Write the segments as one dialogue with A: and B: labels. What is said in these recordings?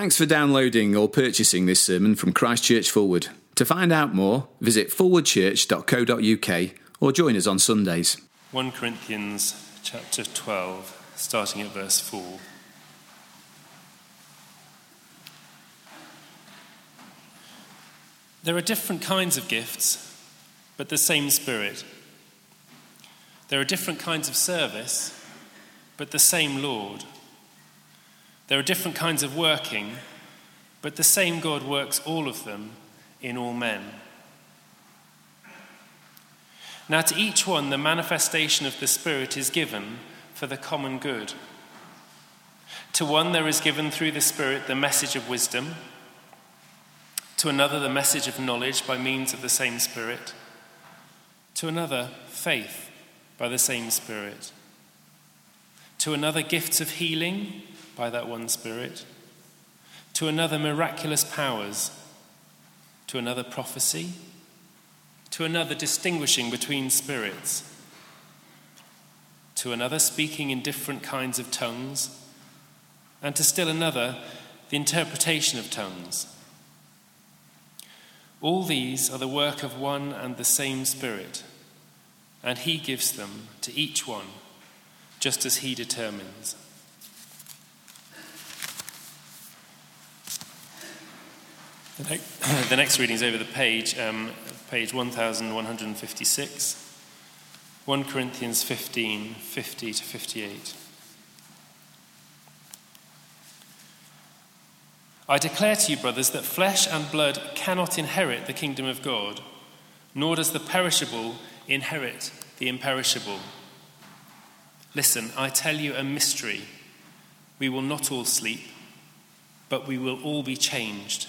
A: Thanks for downloading or purchasing this sermon from Christchurch Forward. To find out more, visit forwardchurch.co.uk or join us on Sundays.
B: 1 Corinthians chapter 12, starting at verse 4. There are different kinds of gifts, but the same Spirit. There are different kinds of service, but the same Lord. There are different kinds of working, but the same God works all of them in all men. Now, to each one, the manifestation of the Spirit is given for the common good. To one, there is given through the Spirit the message of wisdom, to another, the message of knowledge by means of the same Spirit, to another, faith by the same Spirit, to another, gifts of healing by that one Spirit, to another, miraculous powers, to another, prophecy to another distinguishing between spirits, to another speaking in different kinds of tongues, and to still another the interpretation of tongues. All these are the work of one and the same Spirit, and He gives them to each one just as He determines. The next reading is over the page, um, page 1156, 1 Corinthians 15 50 to 58. I declare to you, brothers, that flesh and blood cannot inherit the kingdom of God, nor does the perishable inherit the imperishable. Listen, I tell you a mystery. We will not all sleep, but we will all be changed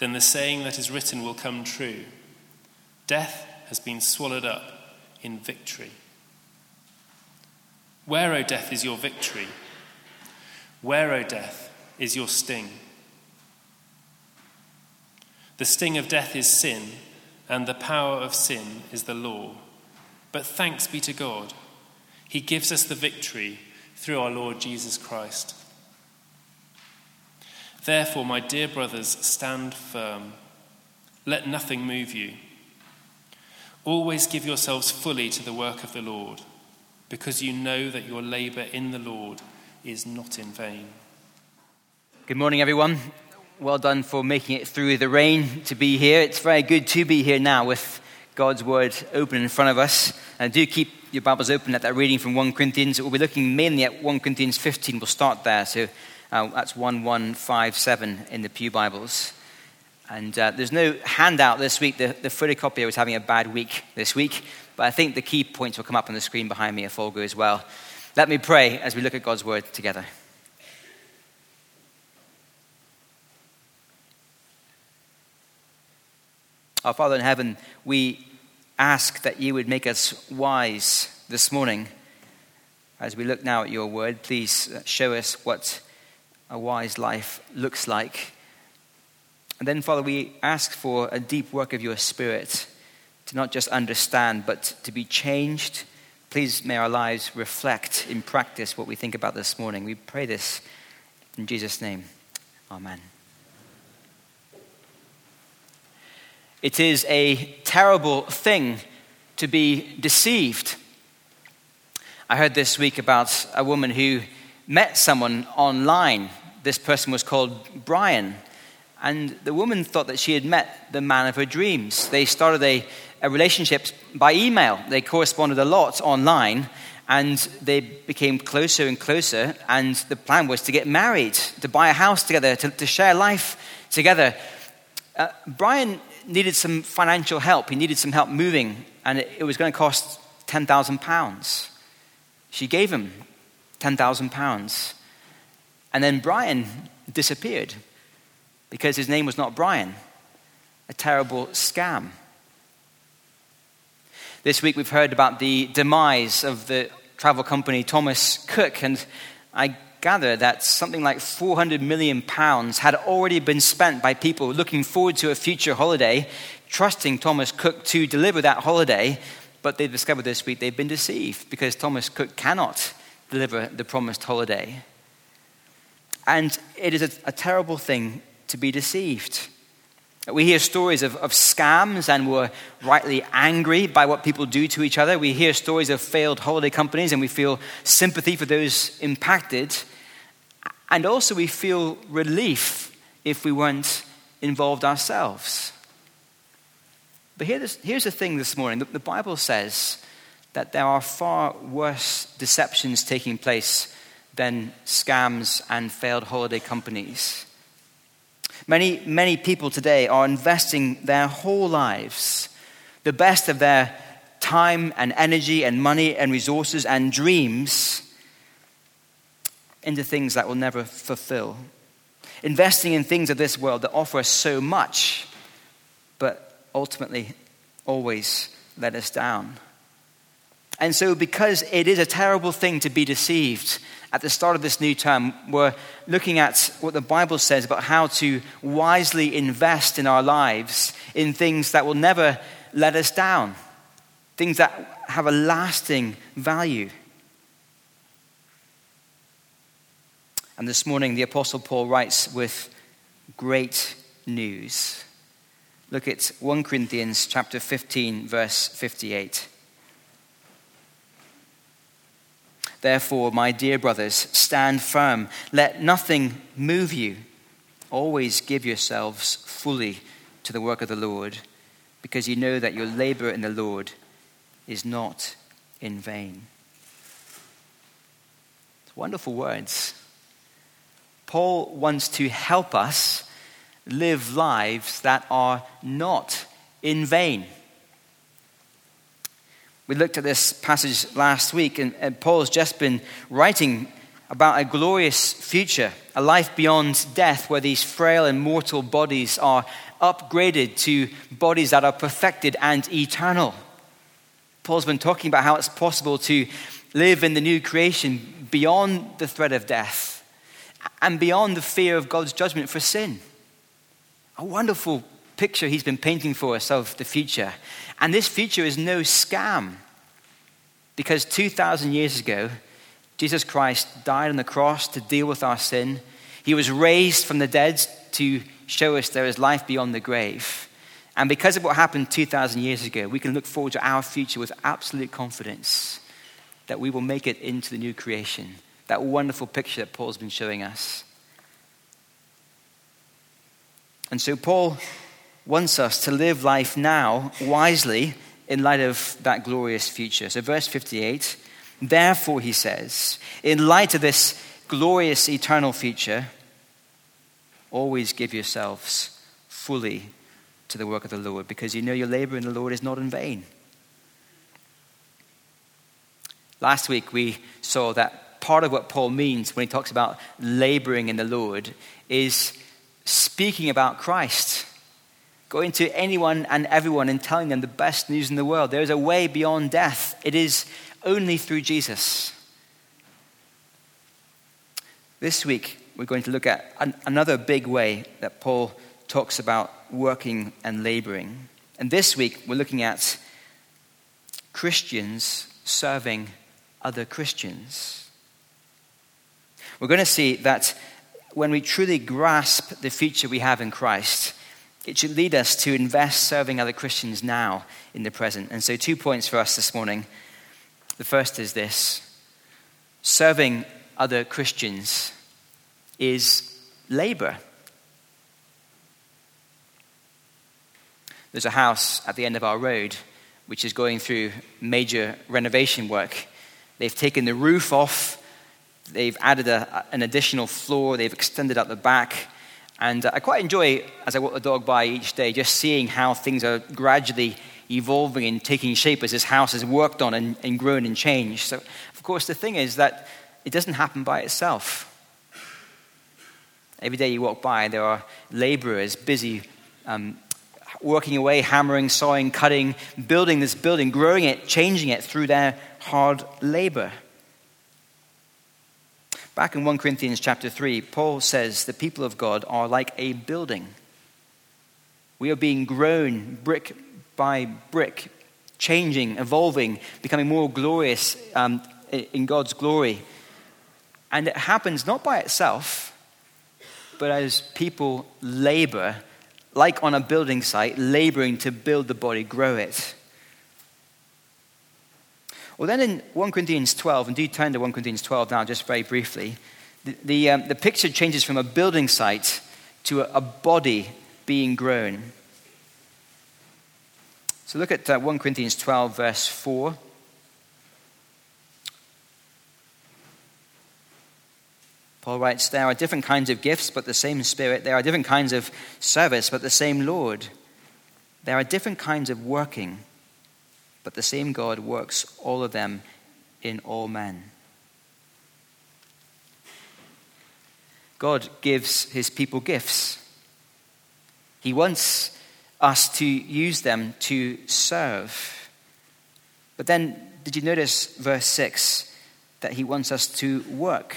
B: then the saying that is written will come true Death has been swallowed up in victory. Where, O death, is your victory? Where, O death, is your sting? The sting of death is sin, and the power of sin is the law. But thanks be to God, He gives us the victory through our Lord Jesus Christ. Therefore, my dear brothers, stand firm. Let nothing move you. Always give yourselves fully to the work of the Lord, because you know that your labor in the Lord is not in vain.
C: Good morning, everyone. Well done for making it through the rain to be here. It's very good to be here now with God's word open in front of us. And do keep your Bibles open at that reading from 1 Corinthians. We'll be looking mainly at 1 Corinthians 15. We'll start there. So uh, that's 1157 in the Pew Bibles. And uh, there's no handout this week. The, the photocopier was having a bad week this week, but I think the key points will come up on the screen behind me if all goes well. Let me pray as we look at God's word together. Our Father in heaven, we ask that you would make us wise this morning. As we look now at your word, please show us what a wise life looks like. And then, Father, we ask for a deep work of your Spirit to not just understand, but to be changed. Please may our lives reflect in practice what we think about this morning. We pray this in Jesus' name. Amen. It is a terrible thing to be deceived. I heard this week about a woman who met someone online this person was called Brian. And the woman thought that she had met the man of her dreams. They started a, a relationship by email. They corresponded a lot online and they became closer and closer. And the plan was to get married, to buy a house together, to, to share life together. Uh, Brian needed some financial help. He needed some help moving, and it, it was going to cost £10,000. She gave him £10,000. And then Brian disappeared. because his name was not Brian. A terrible scam. This week we've heard about the demise of the travel company Thomas Cook, and I gather that something like 400 million pounds had already been spent by people looking forward to a future holiday, trusting Thomas Cook to deliver that holiday, but they've discovered this week they've been deceived because Thomas Cook cannot deliver the promised holiday. And it is a, a terrible thing to be deceived. We hear stories of, of scams and we're rightly angry by what people do to each other. We hear stories of failed holiday companies and we feel sympathy for those impacted. And also, we feel relief if we weren't involved ourselves. But here's, the thing this morning the Bible says that there are far worse deceptions taking place than scams and failed holiday companies. Many, many people today are investing their whole lives, the best of their time and energy and money and resources and dreams into things that will never fulfill. Investing in things of this world that offer us so much, but ultimately always let us down. And so, because it is a terrible thing to be deceived, at the start of this new term, we're looking at what the Bible says about how to wisely invest in our lives in things that will never let us down, things that have a lasting value. And this morning, the Apostle Paul writes with great news. Look at 1 Corinthians chapter 15, verse 58. Therefore, my dear brothers, stand firm. Let nothing move you. Always give yourselves fully to the work of the Lord, because you know that your labor in the Lord is not in vain. It's wonderful words. Paul wants to help us live lives that are not in vain. We looked at this passage last week, and, and Paul's just been writing about a glorious future, a life beyond death, where these frail and mortal bodies are upgraded to bodies that are perfected and eternal. Paul's been talking about how it's possible to live in the new creation beyond the threat of death and beyond the fear of God's judgment for sin. A wonderful picture he's been painting for us of the future. And this future is no scam. Because 2,000 years ago, Jesus Christ died on the cross to deal with our sin. He was raised from the dead to show us there is life beyond the grave. And because of what happened 2,000 years ago, we can look forward to our future with absolute confidence that we will make it into the new creation. That wonderful picture that Paul's been showing us. And so, Paul wants us to live life now wisely in light of that glorious future. So, verse 58 Therefore, he says, in light of this glorious eternal future, always give yourselves fully to the work of the Lord, because you know your labor in the Lord is not in vain. Last week, we saw that part of what Paul means when he talks about laboring in the Lord is speaking about Christ going to anyone and everyone and telling them the best news in the world. There is a way beyond death, it is only through Jesus. This week, we're going to look at an, another big way that Paul talks about working and laboring. And this week, we're looking at Christians serving other Christians. We're going to see that when we truly grasp the future we have in Christ, it should lead us to invest serving other Christians now in the present. And so, two points for us this morning. The first is this serving other Christians is labor. There's a house at the end of our road which is going through major renovation work. They've taken the roof off, they've added a, an additional floor, they've extended out the back and uh, I quite enjoy, as I walk the dog by each day, just seeing how things are gradually evolving and taking shape as this house has worked on and, and grown and changed. So, of course, the thing is that it doesn't happen by itself. Every day you walk by, there are laborers busy um, working away, hammering, sawing, cutting, building this building, growing it, changing it through their hard labor. Back in 1 Corinthians chapter 3, Paul says the people of God are like a building. We are being grown brick by brick, changing, evolving, becoming more glorious um, in God's glory. And it happens not by itself, but as people labor, like on a building site, laboring to build the body, grow it. Well, then in 1 Corinthians 12, and do turn to 1 Corinthians 12 now, just very briefly, the, the, um, the picture changes from a building site to a, a body being grown. So look at uh, 1 Corinthians 12, verse 4. Paul writes, There are different kinds of gifts, but the same Spirit. There are different kinds of service, but the same Lord. There are different kinds of working, but the same God works all of them in all men. God gives his people gifts. He wants us to use them to serve. But then, did you notice verse 6 that he wants us to work?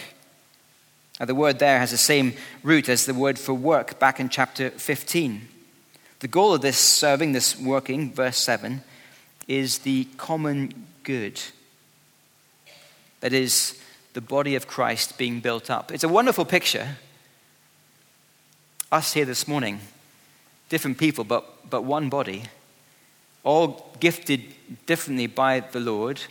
C: Now, the word there has the same root as the word for work back in chapter 15. The goal of this serving, this working, verse 7, is the common good. That is, the body of Christ being built up. It's a wonderful picture. Us here this morning, different people, but, but one body, all gifted differently by the Lord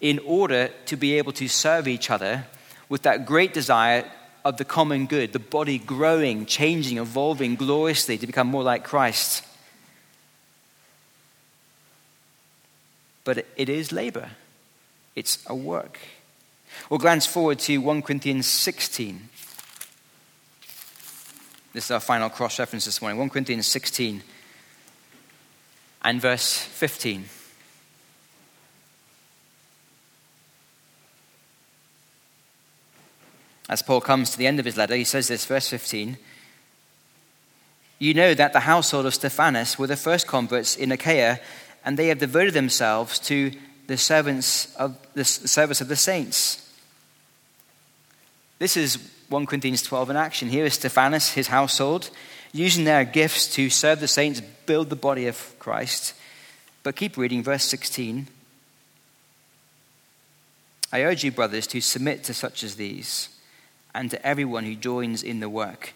C: in order to be able to serve each other with that great desire of the common good, the body growing, changing, evolving gloriously to become more like Christ. But it is labor, it's a work. We'll glance forward to 1 Corinthians 16. This is our final cross reference this morning 1 Corinthians 16 and verse 15. As Paul comes to the end of his letter, he says this, verse 15 You know that the household of Stephanas were the first converts in Achaia, and they have devoted themselves to the servants of the service of the saints. This is 1 Corinthians 12 in action. Here is Stephanas, his household, using their gifts to serve the saints, build the body of Christ. But keep reading, verse 16. I urge you, brothers, to submit to such as these and to everyone who joins in the work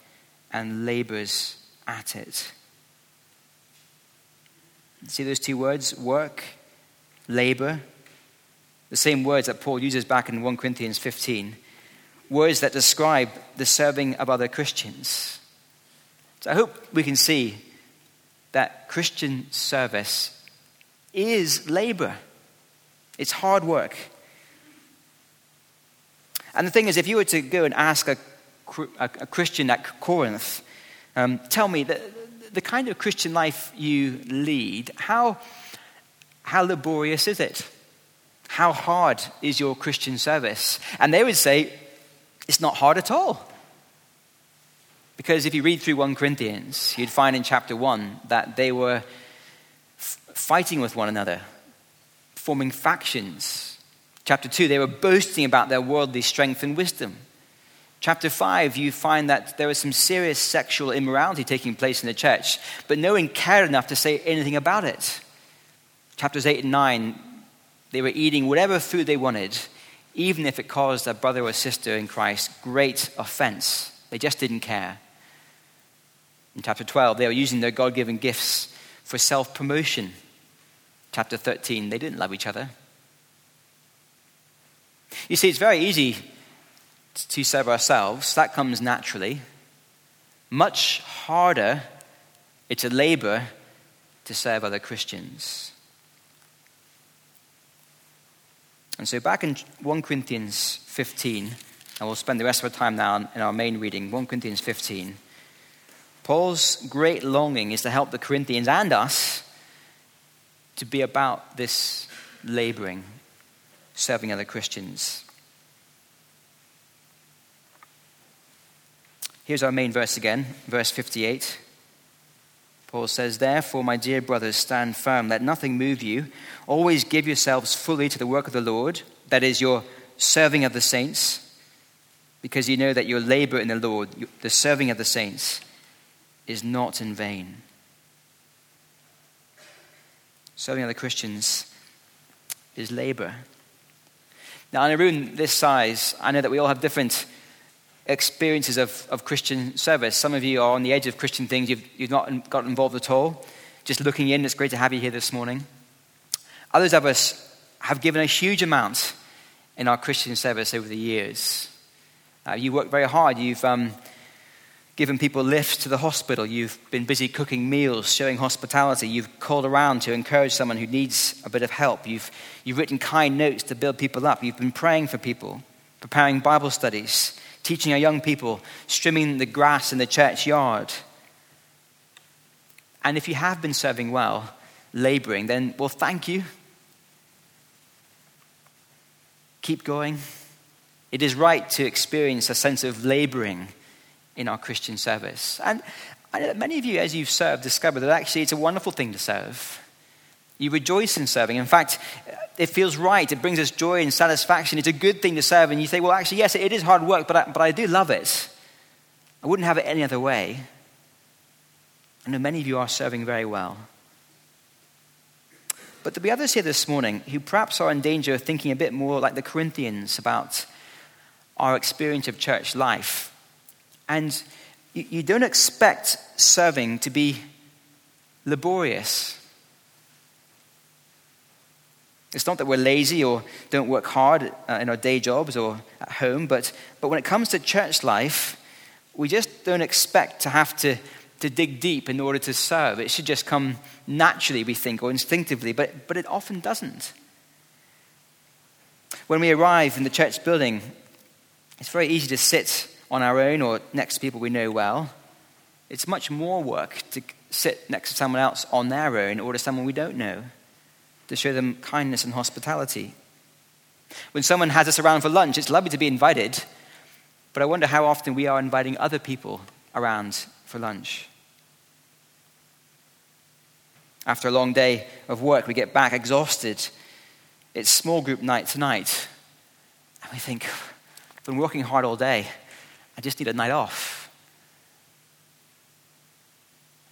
C: and labors at it. See those two words work, labor? The same words that Paul uses back in 1 Corinthians 15. Words that describe the serving of other Christians. So I hope we can see that Christian service is labor, it's hard work. And the thing is, if you were to go and ask a, a, Christian at Corinth, um, tell me the, the kind of Christian life you lead, how, how laborious is it? How hard is your Christian service? And they would say, it's not hard at all. Because if you read through 1 Corinthians, you'd find in chapter 1 that they were f- fighting with one another, forming factions, Chapter 2, they were boasting about their worldly strength and wisdom. Chapter 5, you find that there was some serious sexual immorality taking place in the church, but no one cared enough to say anything about it. Chapters 8 and 9, they were eating whatever food they wanted, even if it caused a brother or sister in Christ great offense. They just didn't care. In chapter 12, they were using their God given gifts for self promotion. Chapter 13, they didn't love each other. You see, it's very easy to serve ourselves, that comes naturally. Much harder, it's a labor to serve other Christians. And so, back in 1 Corinthians 15, and we'll spend the rest of our time now in our main reading, 1 Corinthians 15. Paul's great longing is to help the Corinthians and us to be about this laboring serving other Christians. Here's our main verse again, verse 58. Paul says, Therefore, my dear brothers, stand firm. Let nothing move you. Always give yourselves fully to the work of the Lord, that is, your serving of the saints, because you know that your labor in the Lord, the serving of the saints, is not in vain. Serving other Christians is labor. Now, in a room this size, I know that we all have different experiences of, of Christian service. Some of you are on the edge of Christian things, you've, you've not got involved at all. Just looking in, it's great to have you here this morning. Others of us have given a huge amount in our Christian service over the years. Uh, you worked very hard. You've um, given people lifts to the hospital. You've been busy cooking meals, showing hospitality. You've called around to encourage someone who needs a bit of help. You've, you've written kind notes to build people up. You've been praying for people, preparing Bible studies teaching our young people, trimming the grass in the churchyard. And if you have been serving well, laboring, then, well, thank you. Keep going. It is right to experience a sense of laboring in our Christian service. And many of you, as you've served, discover that actually it's a wonderful thing to serve. You rejoice in serving. In fact, it feels right. It brings us joy and satisfaction. It's a good thing to serve. And you say, well, actually, yes, it is hard work, but I, but I do love it. I wouldn't have it any other way. I know many of you are serving very well. But there'll be others here this morning who perhaps are in danger of thinking a bit more like the Corinthians about our experience of church life. And you, you don't expect serving to be laborious. It's not that we're lazy or don't work hard uh, in our day jobs or at home, but, but when it comes to church life, we just don't expect to have to, to dig deep in order to serve. It should just come naturally, we think, or instinctively, but, but it often doesn't. When we arrive in the church building, it's very easy to sit on our own or next to people we know well. It's much more work to sit next to someone else on their own or to someone we don't know to show them kindness and hospitality. When someone has us around for lunch, it's lovely to be invited, but I wonder how often we are inviting other people around for lunch. After a long day of work, we get back exhausted. It's small group night tonight. And we think, I've been working hard all day. I just need a night off.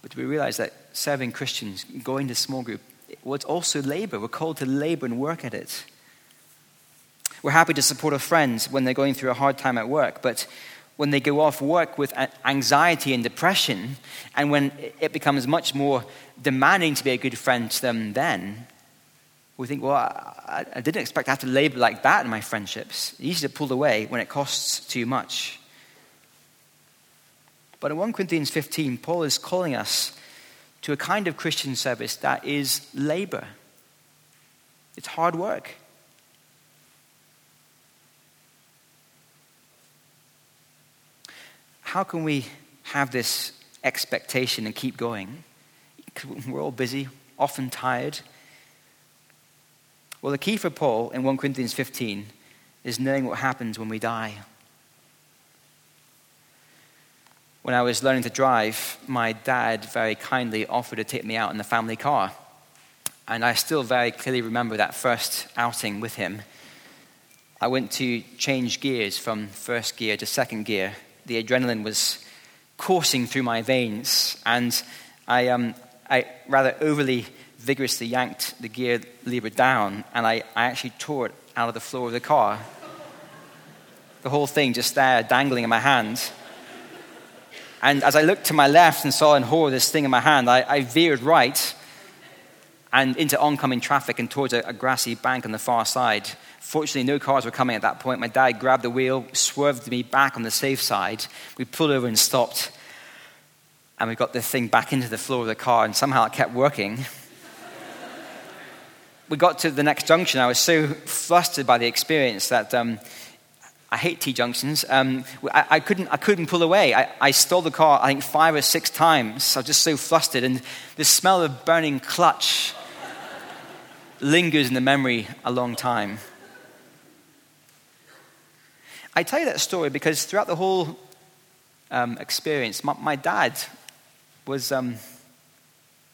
C: But do we realize that serving Christians, going to small group, was also labor. We're called to labor and work at it. We're happy to support our friends when they're going through a hard time at work, but when they go off work with anxiety and depression, and when it becomes much more demanding to be a good friend to them, then we think, well, I, I didn't expect to have to labor like that in my friendships. It's easy to pull away when it costs too much. But in 1 Corinthians 15, Paul is calling us to a kind of Christian service that is labor. It's hard work. How can we have this expectation and keep going? We're all busy, often tired. Well, the key for Paul in 1 Corinthians 15 is knowing what happens when we die. When I was learning to drive, my dad very kindly offered to take me out in the family car. And I still very clearly remember that first outing with him. I went to change gears from first gear to second gear. The adrenaline was coursing through my veins, and I, um, I rather overly vigorously yanked the gear lever down, and I, I actually tore it out of the floor of the car. The whole thing just there, dangling in my hand. And as I looked to my left and saw in horror this thing in my hand, I, I veered right and into oncoming traffic and towards a, a, grassy bank on the far side. Fortunately, no cars were coming at that point. My dad grabbed the wheel, swerved me back on the safe side. We pulled over and stopped. And we got the thing back into the floor of the car, and somehow it kept working. we got to the next junction. I was so flustered by the experience that um, I hate T junctions. Um, I, I, couldn't, I couldn't pull away. I, I stole the car, I think, five or six times. I was just so flustered. And the smell of burning clutch lingers in the memory a long time. I tell you that story because throughout the whole um, experience. My, my, dad was um,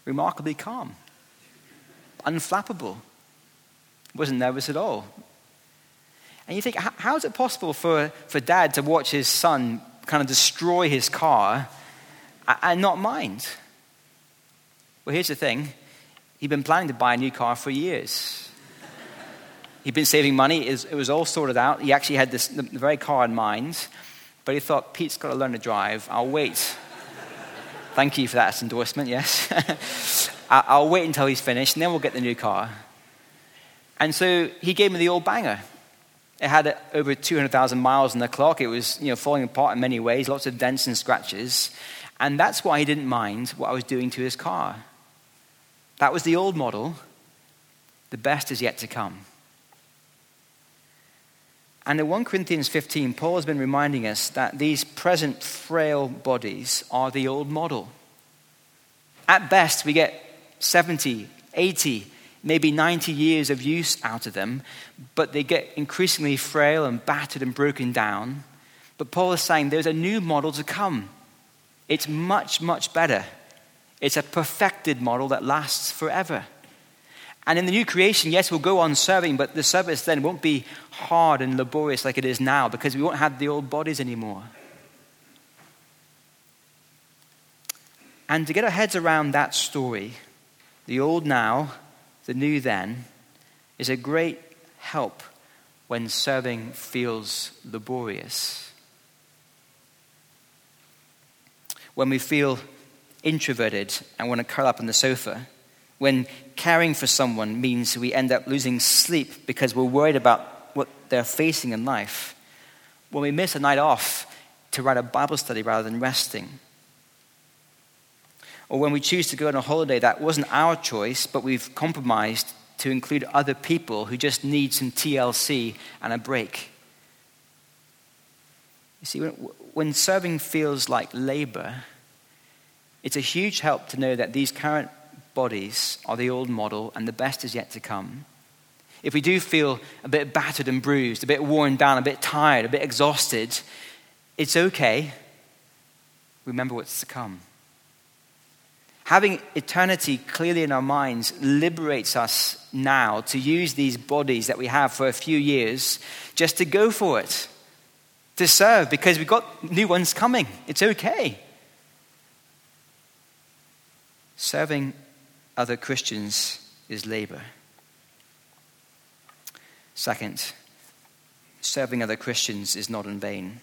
C: remarkably calm, unflappable, wasn't nervous at all. And you think, how, is it possible for, for dad to watch his son kind of destroy his car and not mind? Well, here's the thing he'd been planning to buy a new car for years. He'd been saving money, it was all sorted out. He actually had this, the very car in mind, but he thought, Pete's got to learn to drive. I'll wait. Thank you for that endorsement, yes. I'll wait until he's finished, and then we'll get the new car. And so he gave me the old banger. It had over 200,000 miles on the clock. It was you know, falling apart in many ways, lots of dents and scratches. And that's why he didn't mind what I was doing to his car. That was the old model. The best is yet to come. And in 1 Corinthians 15, Paul has been reminding us that these present frail bodies are the old model. At best, we get 70, 80, maybe 90 years of use out of them, but they get increasingly frail and battered and broken down. But Paul is saying there's a new model to come. It's much, much better. It's a perfected model that lasts forever. And in the new creation, yes, we'll go on serving, but the service then won't be hard and laborious like it is now because we won't have the old bodies anymore. And to get our heads around that story, the old now the new then is a great help when serving feels laborious. When we feel introverted and want to curl up on the sofa. When caring for someone means we end up losing sleep because we're worried about what they're facing in life. When we miss a night off to write a Bible study rather than resting or when we choose to go on a holiday that wasn't our choice, but we've compromised to include other people who just need some TLC and a break. You see, when, serving feels like labor, it's a huge help to know that these current bodies are the old model and the best is yet to come. If we do feel a bit battered and bruised, a bit worn down, a bit tired, a bit exhausted, it's okay. Remember what's to come. Having eternity clearly in our minds liberates us now to use these bodies that we have for a few years just to go for it, to serve, because we've got new ones coming. It's okay. Serving other Christians is labor. Second, serving other Christians is not in vain.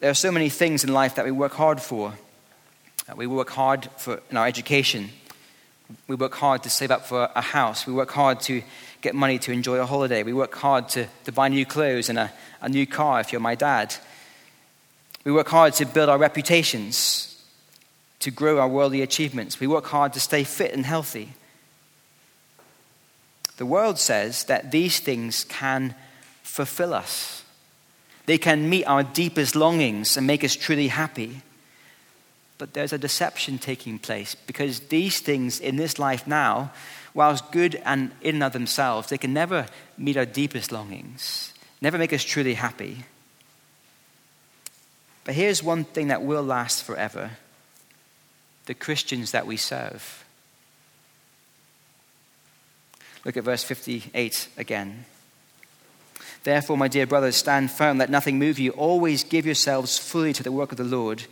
C: There are so many things in life that we work hard for. Uh, we work hard for in our education. We work hard to save up for a house. We work hard to get money to enjoy a holiday. We work hard to, to buy new clothes and a, a new car if you're my dad. We work hard to build our reputations, to grow our worldly achievements. We work hard to stay fit and healthy. The world says that these things can fulfill us. They can meet our deepest longings and make us truly happy. But there's a deception taking place because these things in this life now, whilst good and in and of themselves, they can never meet our deepest longings, never make us truly happy. But here's one thing that will last forever the Christians that we serve. Look at verse 58 again. Therefore, my dear brothers, stand firm, let nothing move you. Always give yourselves fully to the work of the Lord,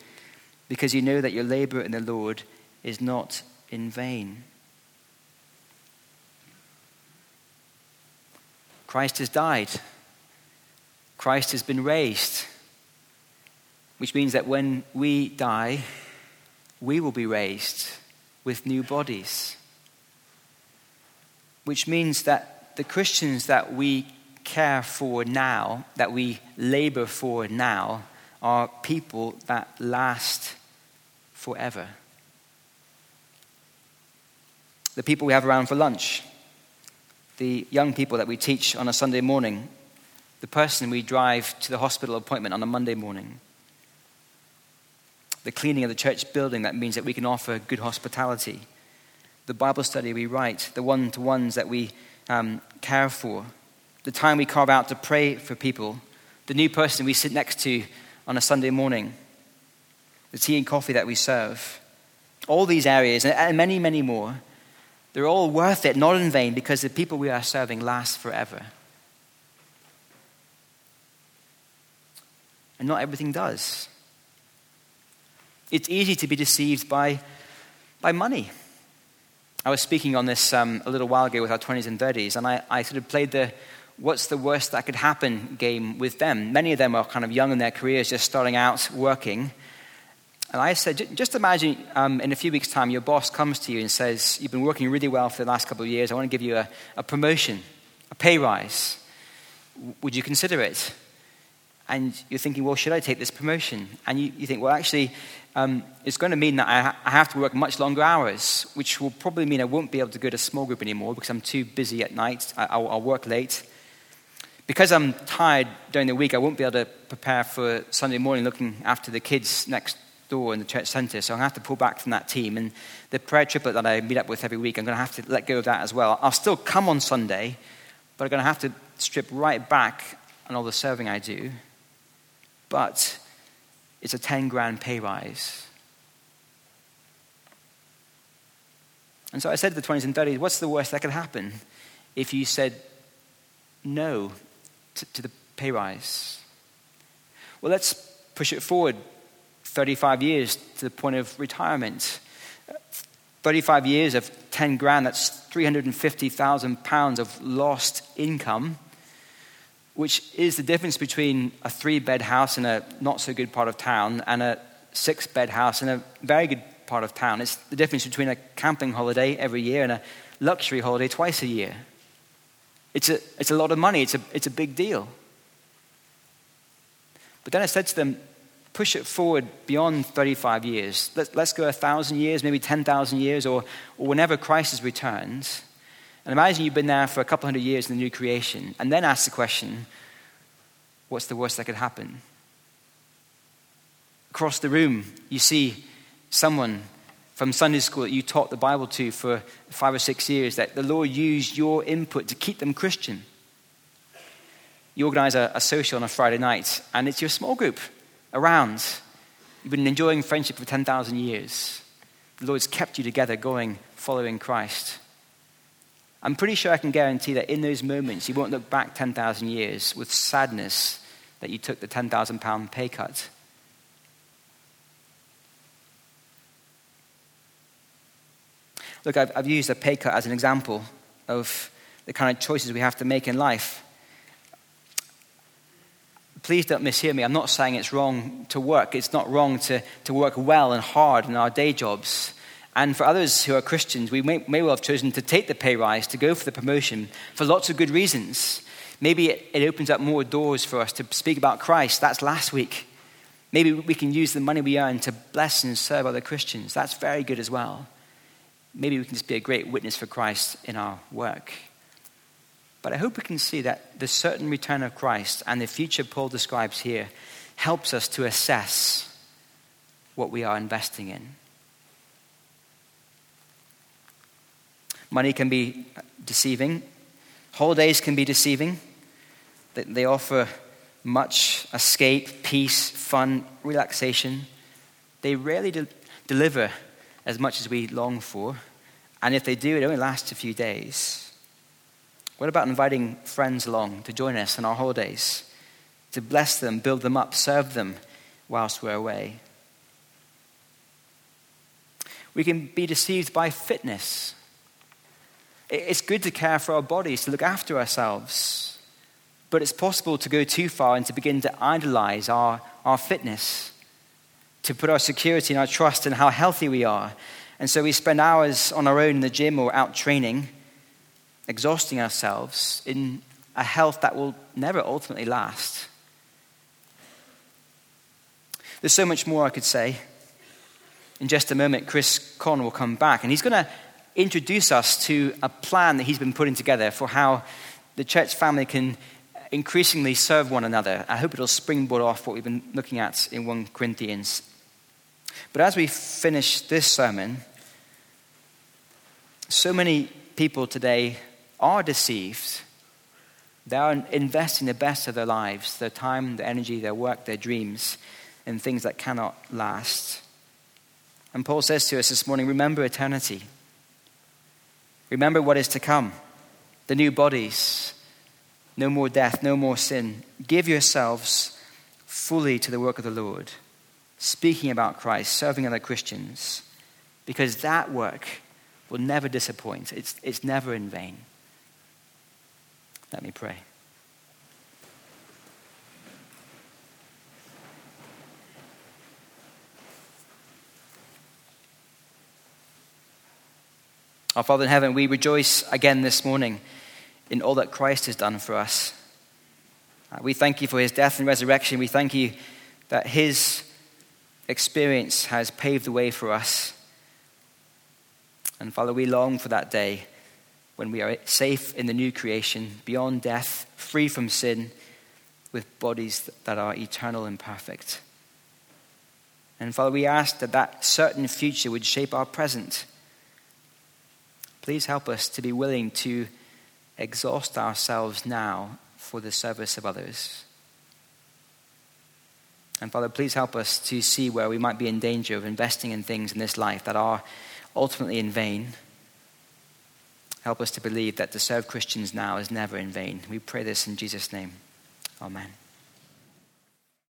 C: because you know that your labor in the Lord is not in vain. Christ has died. Christ has been raised, which means that when we die, we will be raised with new bodies. Which means that the Christians that we care for now, that we labor for now, are people that last forever. The people we have around for lunch, the young people that we teach on a Sunday morning, the person we drive to the hospital appointment on a Monday morning, the cleaning of the church building that means that we can offer good hospitality, the Bible study we write, the one to ones that we um, care for the time we carve out to pray for people, the new person we sit next to on a Sunday morning, the tea and coffee that we serve. All these areas, and many, many more, they're all worth it, not in vain, because the people we are serving last forever. And not everything does. It's easy to be deceived by, by money. I was speaking on this um, a little while ago with our 20s and 30s, and I, I sort of played the what's the worst that could happen game with them. Many of them are kind of young in their careers, just starting out working. And I said, just imagine um, in a few weeks' time, your boss comes to you and says, You've been working really well for the last couple of years. I want to give you a, a promotion, a pay rise. Would you consider it? And you're thinking, Well, should I take this promotion? And you, you think, Well, actually, um, it's going to mean that I, ha- I, have to work much longer hours, which will probably mean I won't be able to go to small group anymore because I'm too busy at night. I, will work late. Because I'm tired during the week, I won't be able to prepare for Sunday morning looking after the kids next door in the church centre. So I'm going to have to pull back from that team. And the prayer triplet that I meet up with every week, I'm going to have to let go of that as well. I'll still come on Sunday, but I'm going to have to strip right back on all the serving I do. But it's a 10 grand pay rise. And so I said to the 20s and 30s, what's the worst that could happen if you said no to, the pay rise? Well, let's push it forward 35 years to the point of retirement. 35 years of 10 grand, that's 350,000 pounds of lost income, which is the difference between a three bed house in a not so good part of town and a six bed house in a very good part of town. It's the difference between a camping holiday every year and a luxury holiday twice a year. It's a, it's a lot of money, it's a, it's a big deal. But then I said to them, push it forward beyond 35 years. Let, us go 1,000 years, maybe 10,000 years, or, or whenever Christ returns. And imagine you've been there for a couple hundred years in the new creation, and then ask the question what's the worst that could happen? Across the room, you see someone from Sunday school that you taught the Bible to for five or six years, that the Lord used your input to keep them Christian. You organize a, a social on a Friday night, and it's your small group around. You've been enjoying friendship for 10,000 years. The Lord's kept you together going, following Christ. I'm pretty sure I can guarantee that in those moments, you won't look back 10,000 years with sadness that you took the 10,000 pound pay cut. Look, I've, I've used a pay cut as an example of the kind of choices we have to make in life. Please don't mishear me. I'm not saying it's wrong to work. It's not wrong to, to work well and hard in our day jobs. And for others who are Christians, we may, may well have chosen to take the pay rise, to go for the promotion, for lots of good reasons. Maybe it, it opens up more doors for us to speak about Christ. That's last week. Maybe we can use the money we earn to bless and serve other Christians. That's very good as well maybe we can just be a great witness for Christ in our work. But I hope we can see that the certain return of Christ and the future Paul describes here helps us to assess what we are investing in. Money can be deceiving, holidays can be deceiving. They offer much escape, peace, fun, relaxation. They rarely de- deliver as much as we long for. And if they do, it only lasts a few days. What about inviting friends along to join us on our holidays, to bless them, build them up, serve them whilst we're away? We can be deceived by fitness. It's good to care for our bodies, to look after ourselves. But it's possible to go too far and to begin to idolize our, our fitness to put our security and our trust in how healthy we are. And so we spend hours on our own in the gym or out training, exhausting ourselves in a health that will never ultimately last. There's so much more I could say. In just a moment, Chris Con will come back, and he's going to introduce us to a plan that he's been putting together for how the church family can increasingly serve one another. I hope it'll springboard off what we've been looking at in 1 Corinthians but as we finish this sermon, so many people today are deceived They are investing the best of their lives, their time, their energy, their work, their dreams, in things that cannot last. And Paul says to us this morning remember eternity. Remember what is to come the new bodies, no more death, no more sin. Give yourselves fully to the work of the Lord, speaking about Christ, serving other Christians, because that work will never disappoint. It's, it's never in vain. Let me pray. Our Father in heaven, we rejoice again this morning in all that Christ has done for us. Uh, we thank you for his death and resurrection. We thank you that his experience has paved the way for us. And Father, we long for that day when we are safe in the new creation, beyond death, free from sin, with bodies that are eternal and perfect. And Father, we ask that that certain future would shape our present Please help us to be willing to exhaust ourselves now for the service of others. And Father, please help us to see where we might be in danger of investing in things in this life that are ultimately in vain. Help us to believe that to serve Christians now is never in vain. We pray this in Jesus' name. Amen.